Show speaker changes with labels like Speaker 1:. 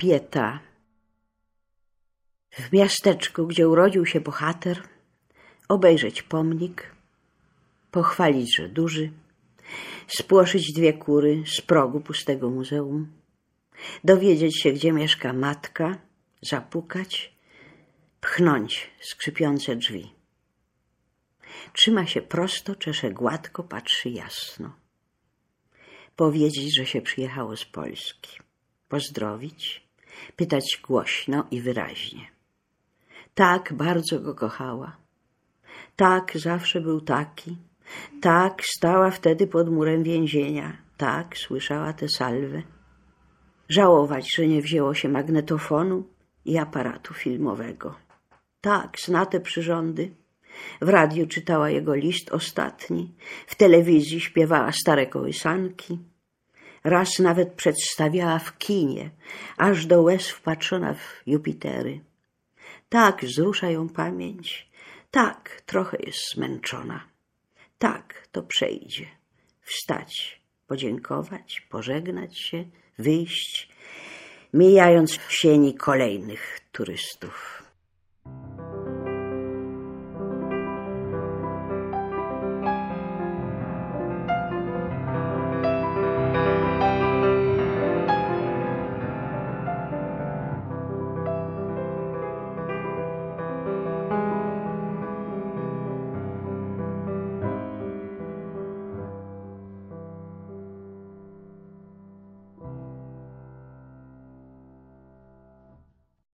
Speaker 1: Pieta. W miasteczku, gdzie urodził się bohater, obejrzeć pomnik, pochwalić, że duży, spłoszyć dwie kury z progu pustego muzeum, dowiedzieć się, gdzie mieszka matka, zapukać, pchnąć skrzypiące drzwi. Trzyma się prosto, czesze gładko, patrzy jasno. Powiedzieć, że się przyjechało z Polski. Pozdrowić, pytać głośno i wyraźnie. Tak bardzo go kochała. Tak zawsze był taki. Tak stała wtedy pod murem więzienia. Tak słyszała tę salwę. Żałować, że nie wzięło się magnetofonu i aparatu filmowego. Tak, zna te przyrządy. W radiu czytała jego list ostatni, w telewizji śpiewała stare kołysanki. Raz nawet przedstawiała w kinie, aż do łez wpatrzona w Jupitery. Tak wzrusza ją pamięć, tak trochę jest zmęczona. Tak to przejdzie. Wstać, podziękować, pożegnać się, wyjść, mijając w sieni kolejnych turystów.